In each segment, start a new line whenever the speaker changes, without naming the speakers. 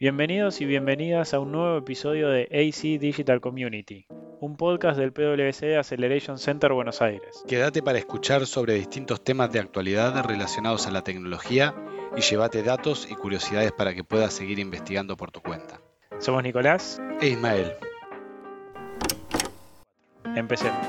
Bienvenidos y bienvenidas a un nuevo episodio de AC Digital Community, un podcast del PwC Acceleration Center Buenos Aires.
Quédate para escuchar sobre distintos temas de actualidad relacionados a la tecnología y llévate datos y curiosidades para que puedas seguir investigando por tu cuenta.
Somos Nicolás
e Ismael.
Empecemos.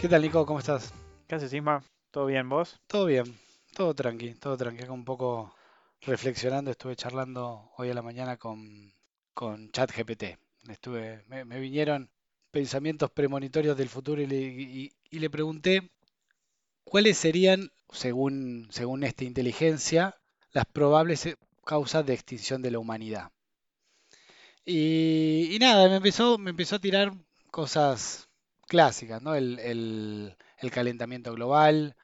¿Qué tal, Nico? ¿Cómo estás?
¿Qué haces, Isma? ¿Todo bien vos?
Todo bien, todo tranqui, todo tranqui. Un poco reflexionando, estuve charlando hoy a la mañana con, con ChatGPT. Estuve, me, vinieron pensamientos premonitorios del futuro y le, pregunté cuáles serían, según, según esta inteligencia, las probables causas de extinción de la humanidad. Y, nada, me empezó, me empezó a tirar cosas clásicas, ¿no? el calentamiento global,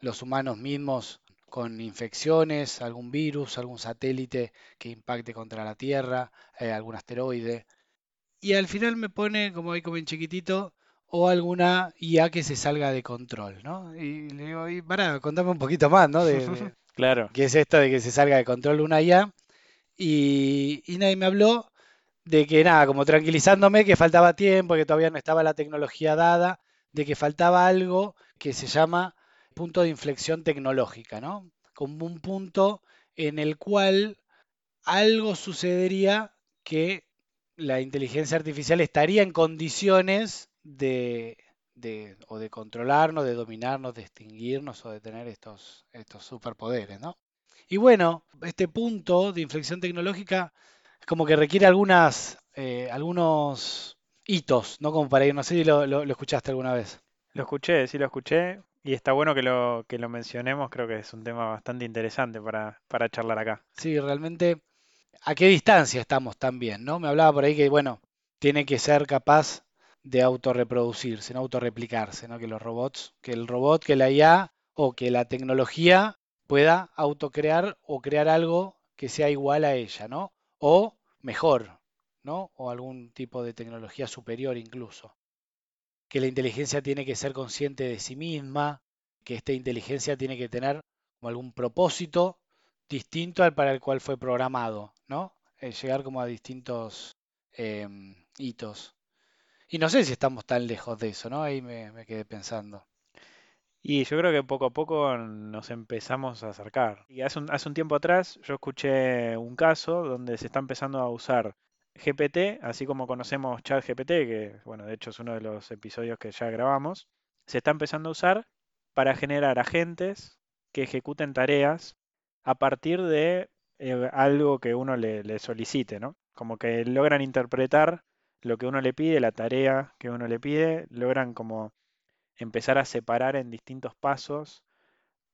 los humanos mismos con infecciones, algún virus, algún satélite que impacte contra la Tierra, eh, algún asteroide. Y al final me pone como ahí como en chiquitito o alguna IA que se salga de control, ¿no? Y le digo, y para, contame un poquito más, ¿no? De,
claro.
¿Qué es esto de que se salga de control una IA? Y, y nadie me habló de que nada, como tranquilizándome que faltaba tiempo, que todavía no estaba la tecnología dada, de que faltaba algo que se llama punto de inflexión tecnológica, ¿no? Como un punto en el cual algo sucedería que la inteligencia artificial estaría en condiciones de, o de controlarnos, de dominarnos, de extinguirnos o de tener estos, estos superpoderes, ¿no? Y bueno, este punto de inflexión tecnológica como que requiere algunas, eh, algunos hitos, ¿no? Como para ir, no sé si lo, lo escuchaste alguna vez.
Lo escuché, sí lo escuché. Y está bueno que lo, que lo mencionemos, creo que es un tema bastante interesante para, para charlar acá.
Sí, realmente, ¿a qué distancia estamos también? ¿no? Me hablaba por ahí que, bueno, tiene que ser capaz de autorreproducirse, no autorreplicarse, ¿no? Que los robots, que el robot, que la IA o que la tecnología pueda autocrear o crear algo que sea igual a ella, ¿no? O mejor, O algún tipo de tecnología superior incluso que la inteligencia tiene que ser consciente de sí misma, que esta inteligencia tiene que tener algún propósito distinto al para el cual fue programado, ¿no? Eh, llegar como a distintos em, hitos. Y no sé si estamos tan lejos de eso, ¿no? Ahí me, quedé pensando.
Y yo creo que poco a poco nos empezamos a acercar. Y hace hace un tiempo atrás yo escuché un caso donde se está empezando a usar GPT, así como conocemos ChatGPT, que bueno, de hecho es uno de los episodios que ya grabamos, se está empezando a usar para generar agentes que ejecuten tareas a partir de eh, algo que uno le, solicite, ¿no? Como que logran interpretar lo que uno le pide, la tarea que uno le pide, logran como empezar a separar en distintos pasos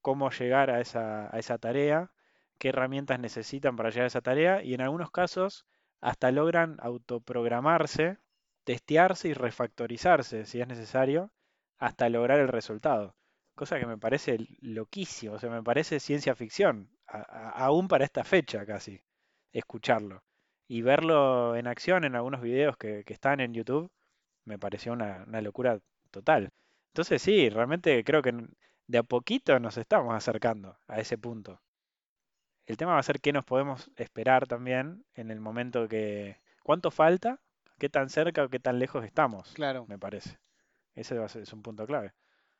cómo llegar a esa, a esa tarea, qué herramientas necesitan para llegar a esa tarea y en algunos casos hasta logran autoprogramarse, testearse y refactorizarse si es necesario hasta lograr el resultado. Cosa que me parece loquísimo, o sea, me parece ciencia ficción, aún para esta fecha casi, escucharlo. Y verlo en acción en algunos videos que, están en YouTube, me pareció una, una locura total. Entonces sí, realmente creo que de a poquito nos estamos acercando a ese punto. El tema va a ser qué nos podemos esperar también en el momento que... ¿Cuánto falta? ¿Qué tan cerca o qué tan lejos estamos?
Claro.
Me parece. Ese va a ser, es un punto clave.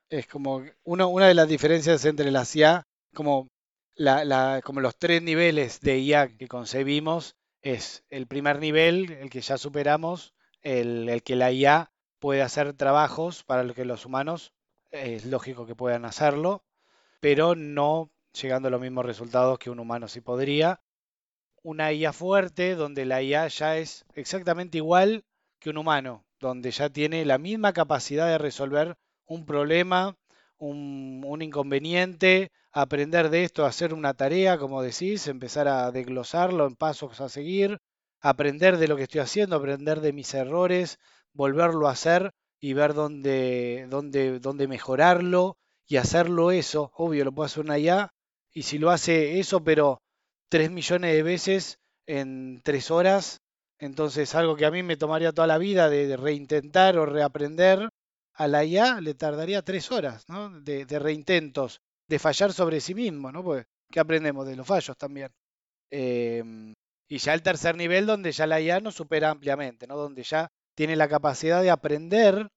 Es como una de las diferencias entre las IA, como, la, como los tres niveles de IA que concebimos, es el primer nivel, el que ya superamos, el, el que la IA puede hacer trabajos para los que los humanos es lógico que puedan hacerlo, pero no llegando a los mismos resultados que un humano sí podría. Una IA fuerte, donde la IA ya es exactamente igual que un humano, donde ya tiene la misma capacidad de resolver un problema, un, inconveniente, aprender de esto, hacer una tarea, como decís, empezar a desglosarlo en pasos a seguir, aprender de lo que estoy haciendo, aprender de mis errores, volverlo a hacer y ver dónde, dónde, dónde mejorarlo y hacerlo eso. Obvio, lo puedo hacer una IA y si lo hace eso, pero 3 millones de veces en 3 horas, entonces algo que a mí me tomaría toda la vida de, reintentar o reaprender, a la IA le tardaría tres horas ¿no? de, reintentos, de fallar sobre sí mismo, ¿no? Porque, ¿qué aprendemos de los fallos también? Em, y ya el tercer nivel donde ya la IA nos supera ampliamente, ¿no? Donde ya tiene la capacidad de aprender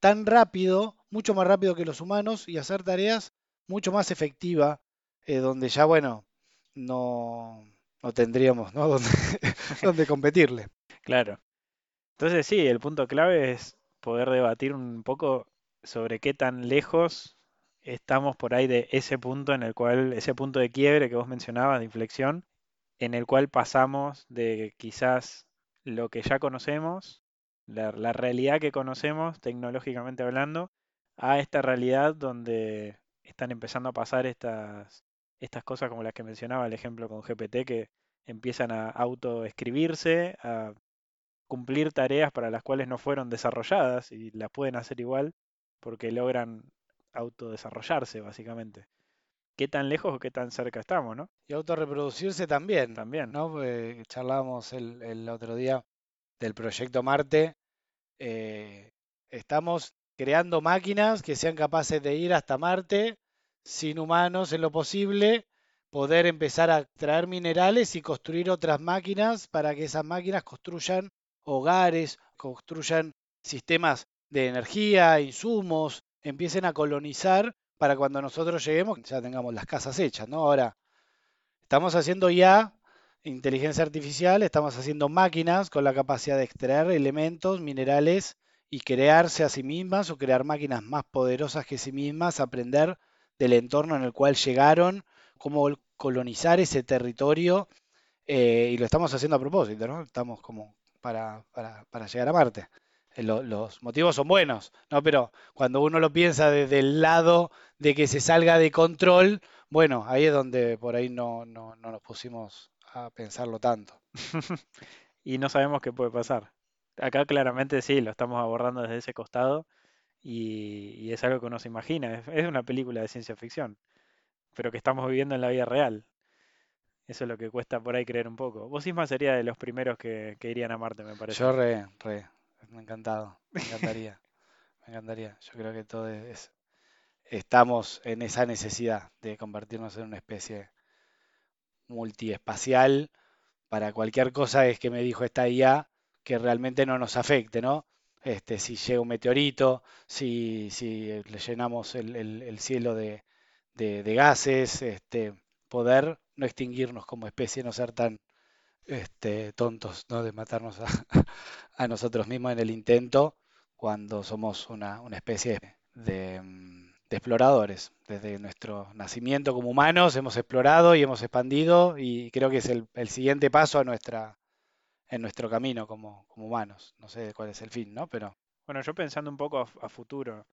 tan rápido, mucho más rápido que los humanos y hacer tareas mucho más efectivas, eh, donde ya, bueno, no, no tendríamos ¿no? donde, donde competirle.
Claro. Entonces sí, el punto clave es poder debatir un poco sobre qué tan lejos estamos por ahí de ese punto en el cual, ese punto de quiebre que vos mencionabas, de inflexión, en el cual pasamos de quizás lo que ya conocemos, la, realidad que conocemos tecnológicamente hablando, a esta realidad donde están empezando a pasar estas, estas cosas como las que mencionaba el ejemplo con GPT, que empiezan a autoescribirse, a cumplir tareas para las cuales no fueron desarrolladas y las pueden hacer igual porque logran autodesarrollarse básicamente. ¿Qué tan lejos o qué tan cerca estamos, no?
Y autorreproducirse también.
También.
¿no? charlábamos el, otro día del proyecto Marte. Eh, estamos creando máquinas que sean capaces de ir hasta Marte sin humanos en lo posible, poder empezar a traer minerales y construir otras máquinas para que esas máquinas construyan hogares, construyan sistemas de energía, insumos, empiecen a colonizar para cuando nosotros lleguemos ya tengamos las casas hechas, ¿no? Ahora, estamos haciendo ya inteligencia artificial, estamos haciendo máquinas con la capacidad de extraer elementos, minerales y crearse a sí mismas o crear máquinas más poderosas que sí mismas, aprender del entorno en el cual llegaron, cómo colonizar ese territorio eh, y lo estamos haciendo a propósito, ¿no? Estamos como para, para, llegar a Marte. Eh, los motivos son buenos, ¿no? Pero cuando uno lo piensa desde el lado de que se salga de control, bueno, ahí es donde por ahí no, no, no nos pusimos a pensarlo tanto.
y no sabemos qué puede pasar. Acá claramente sí, lo estamos abordando desde ese costado y, es algo que uno se imagina. Es, una película de ciencia ficción, pero que estamos viviendo en la vida real. Eso es lo que cuesta por ahí creer un poco. Vos misma sería de los primeros que, irían a Marte, me parece.
Yo re, re, me encantado, me encantaría, me encantaría. Yo creo que todo es, estamos en esa necesidad de convertirnos en una especie multiespacial para cualquier cosa es que me dijo esta IA que realmente no nos afecte, ¿no? Este, si llega un meteorito, si, si le llenamos el, cielo de, gases, este, poder no extinguirnos como especie, no ser tan este, tontos, ¿no? De matarnos a, nosotros mismos en el intento cuando somos una, especie de, de, exploradores. Desde nuestro nacimiento como humanos hemos explorado y hemos expandido y creo que es el, el siguiente paso a nuestra, en nuestro camino como, humanos. No sé cuál es el fin, ¿no? Pero...
Bueno, yo pensando un poco a, futuro,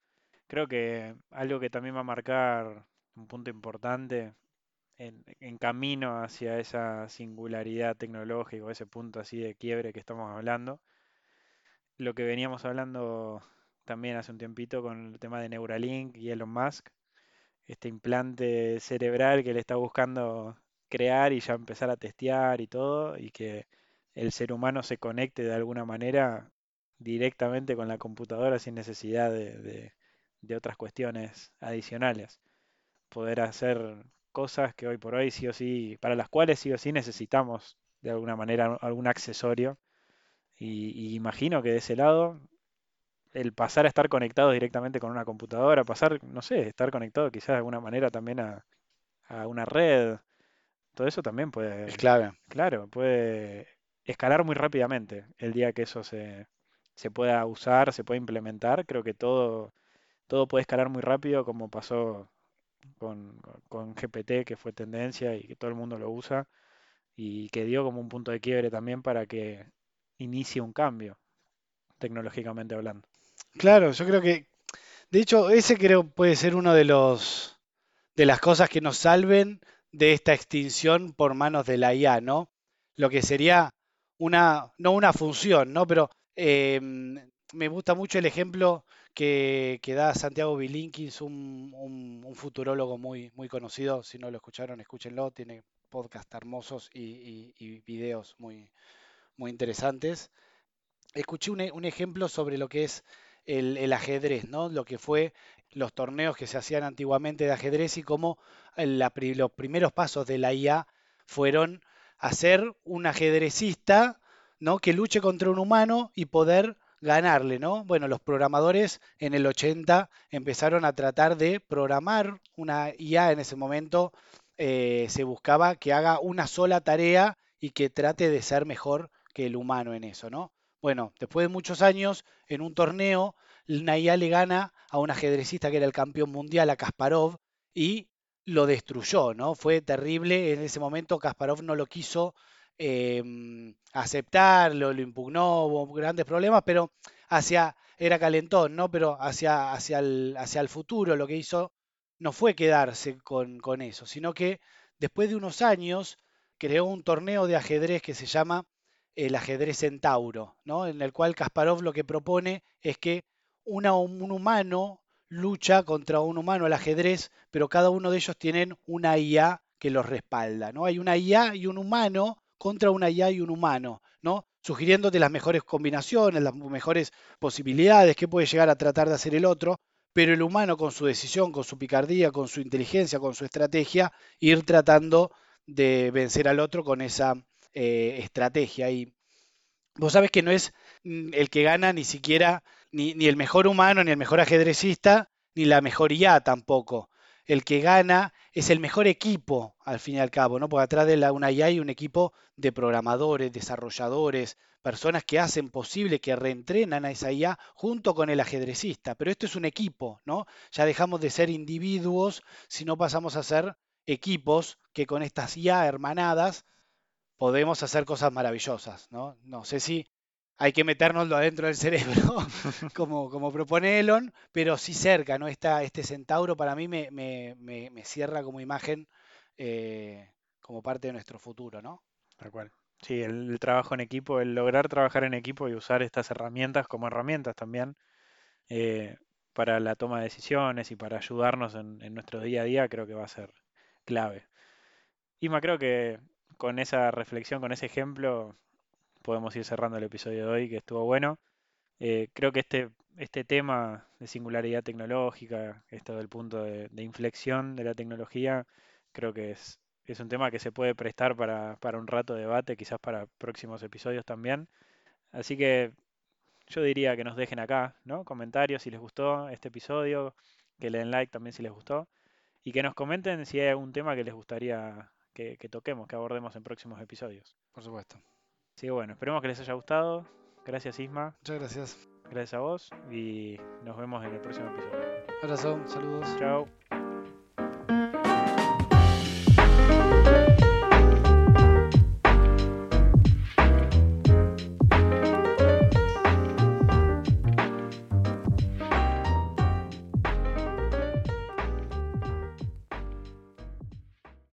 creo que algo que también va a marcar un punto importante en, en, camino hacia esa singularidad tecnológica, ese punto así de quiebre que estamos hablando, lo que veníamos hablando también hace un tiempito con el tema de Neuralink y Elon Musk, este implante cerebral que le está buscando crear y ya empezar a testear y todo, y que el ser humano se conecte de alguna manera directamente con la computadora sin necesidad de, otras cuestiones adicionales. Poder hacer cosas que hoy por hoy sí o sí, para las cuales sí o sí necesitamos de alguna manera algún accesorio. Y, imagino que de ese lado, el pasar a estar conectado directamente con una computadora, pasar, no sé, estar conectado quizás de alguna manera también a, a una red, todo eso también puede...
Es clave.
Claro, puede escalar muy rápidamente el día que eso se, se pueda usar, se pueda implementar. Creo que todo, todo puede escalar muy rápido como pasó con, con GPT, que fue tendencia y que todo el mundo lo usa y que dio como un punto de quiebre también para que inicie un cambio, tecnológicamente hablando.
Claro, yo creo que, de hecho, ese creo puede ser uno de los de las cosas que nos salven de esta extinción por manos de la IA, ¿no? Lo que sería una, no una función, ¿no? Pero em, me gusta mucho el ejemplo que, da Santiago Bilinkis, un, un, futurólogo muy, muy conocido. Si no lo escucharon, escúchenlo. Tiene podcasts hermosos y, videos muy, muy interesantes. Escuché un, un, ejemplo sobre lo que es el, ajedrez, ¿no? Lo que fue los torneos que se hacían antiguamente de ajedrez y cómo los primeros pasos de la IA fueron hacer un ajedrecista, ¿no? Que luche contra un humano y poder ganarle, ¿no? Bueno, los programadores en el 80 empezaron a tratar de programar una IA en ese momento. Eh, se buscaba que haga una sola tarea y que trate de ser mejor que el humano en eso, ¿no? Bueno, después de muchos años, en un torneo, una IA le gana a un ajedrecista que era el campeón mundial, a Kasparov, y lo destruyó, ¿no? Fue terrible. En ese momento Kasparov no lo quiso Em, aceptarlo, lo impugnó, hubo grandes problemas, pero hacia, era calentón, ¿no? Pero hacia, hacia, el, hacia el futuro lo que hizo no fue quedarse con, con eso, sino que después de unos años creó un torneo de ajedrez que se llama el ajedrez centauro, ¿no? En el cual Kasparov lo que propone es que un humano lucha contra un humano al ajedrez, pero cada uno de ellos tienen una IA que los respalda, ¿no? Hay una IA y un humano contra una IA y un humano, ¿no? Sugiriéndote las mejores combinaciones, las mejores posibilidades, qué puede llegar a tratar de hacer el otro, pero el humano con su decisión, con su picardía, con su inteligencia, con su estrategia, ir tratando de vencer al otro con esa eh, estrategia. Y vos sabes que no es mm, el que gana ni siquiera ni, ni el mejor humano, ni el mejor ajedrecista, ni la mejor IA tampoco el que gana es el mejor equipo, al fin y al cabo, ¿no? Porque atrás de la, una IA hay un equipo de programadores, desarrolladores, personas que hacen posible que reentrenan a esa IA junto con el ajedrecista. Pero esto es un equipo, ¿no? Ya dejamos de ser individuos, si no pasamos a ser equipos que con estas IA hermanadas podemos hacer cosas maravillosas, ¿no? No sé si hay que metérnoslo adentro del cerebro, como, como propone Elon, pero sí cerca, ¿no? Esta, este centauro para mí me, me, me, cierra como imagen eh, como parte de nuestro futuro, ¿no?
Tal cual. Sí, el, trabajo en equipo, el lograr trabajar en equipo y usar estas herramientas como herramientas también eh, para la toma de decisiones y para ayudarnos en, en nuestro día a día, creo que va a ser clave. Ima, creo que con esa reflexión, con ese ejemplo, podemos ir cerrando el episodio de hoy, que estuvo bueno. Eh, creo que este, este tema de singularidad tecnológica, esto del punto de, inflexión de la tecnología, creo que es, es un tema que se puede prestar para, para un rato de debate, quizás para próximos episodios también. Así que yo diría que nos dejen acá, ¿no? Comentarios si les gustó este episodio, que le den like también si les gustó, y que nos comenten si hay algún tema que les gustaría que toquemos, que abordemos en próximos episodios.
Por supuesto.
Así que bueno, esperemos que les haya gustado. Gracias Isma.
Muchas gracias.
Gracias a vos y nos vemos en el próximo episodio.
Abrazo, saludos.
Chao.